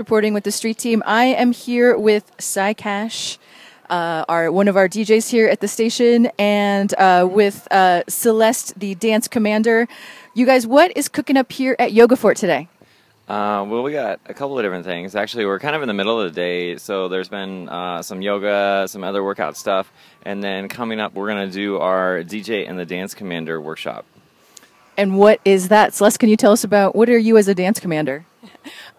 reporting with the street team. I am here with Psychache, uh, our one of our DJs here at the station, and uh, with uh, Celeste, the dance commander. You guys, what is cooking up here at Yoga Fort today? Uh, well, we got a couple of different things. Actually, we're kind of in the middle of the day, so there's been uh, some yoga, some other workout stuff, and then coming up, we're going to do our DJ and the Dance Commander workshop. And what is that? Celeste, can you tell us about what are you as a dance commander?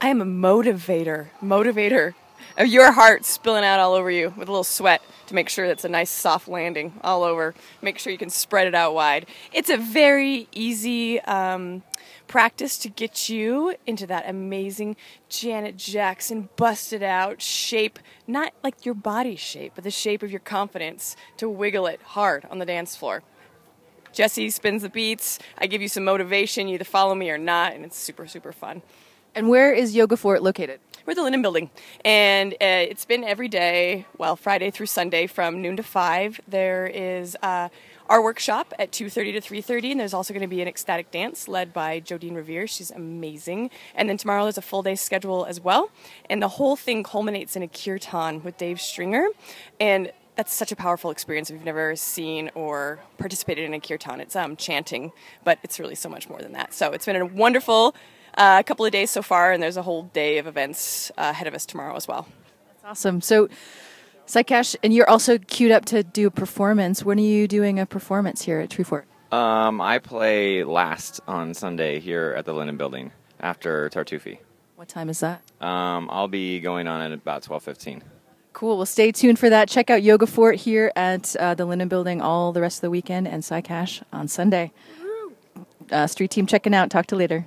I am a motivator. Motivator of your heart spilling out all over you with a little sweat to make sure that's a nice soft landing all over. Make sure you can spread it out wide. It's a very easy um, practice to get you into that amazing Janet Jackson busted out shape, not like your body shape, but the shape of your confidence to wiggle it hard on the dance floor. Jesse spins the beats. I give you some motivation. You either follow me or not, and it's super, super fun. And where is Yoga Fort located? We're at the Linen Building, and uh, it's been every day, well, Friday through Sunday from noon to five. There is uh, our workshop at 2.30 to 3.30 and there's also going to be an ecstatic dance led by jodine revere. She's amazing. And then tomorrow there's a full day schedule as well. And the whole thing culminates in a kirtan with dave stringer. And that's such a powerful experience if you've never seen or participated in a kirtan. It's um, chanting but it's really so much more than that. So it's been a wonderful uh, couple of days so far and there's a whole day of events uh, ahead of us tomorrow as well that's awesome so Psychache, and you're also queued up to do a performance. When are you doing a performance here at Treefort? Um, I play last on Sunday here at the Linen Building after Tartufi. What time is that? Um, I'll be going on at about twelve fifteen. Cool. Well, stay tuned for that. Check out Yoga Fort here at uh, the Linen Building all the rest of the weekend, and Psychache on Sunday. Uh, street team checking out. Talk to you later.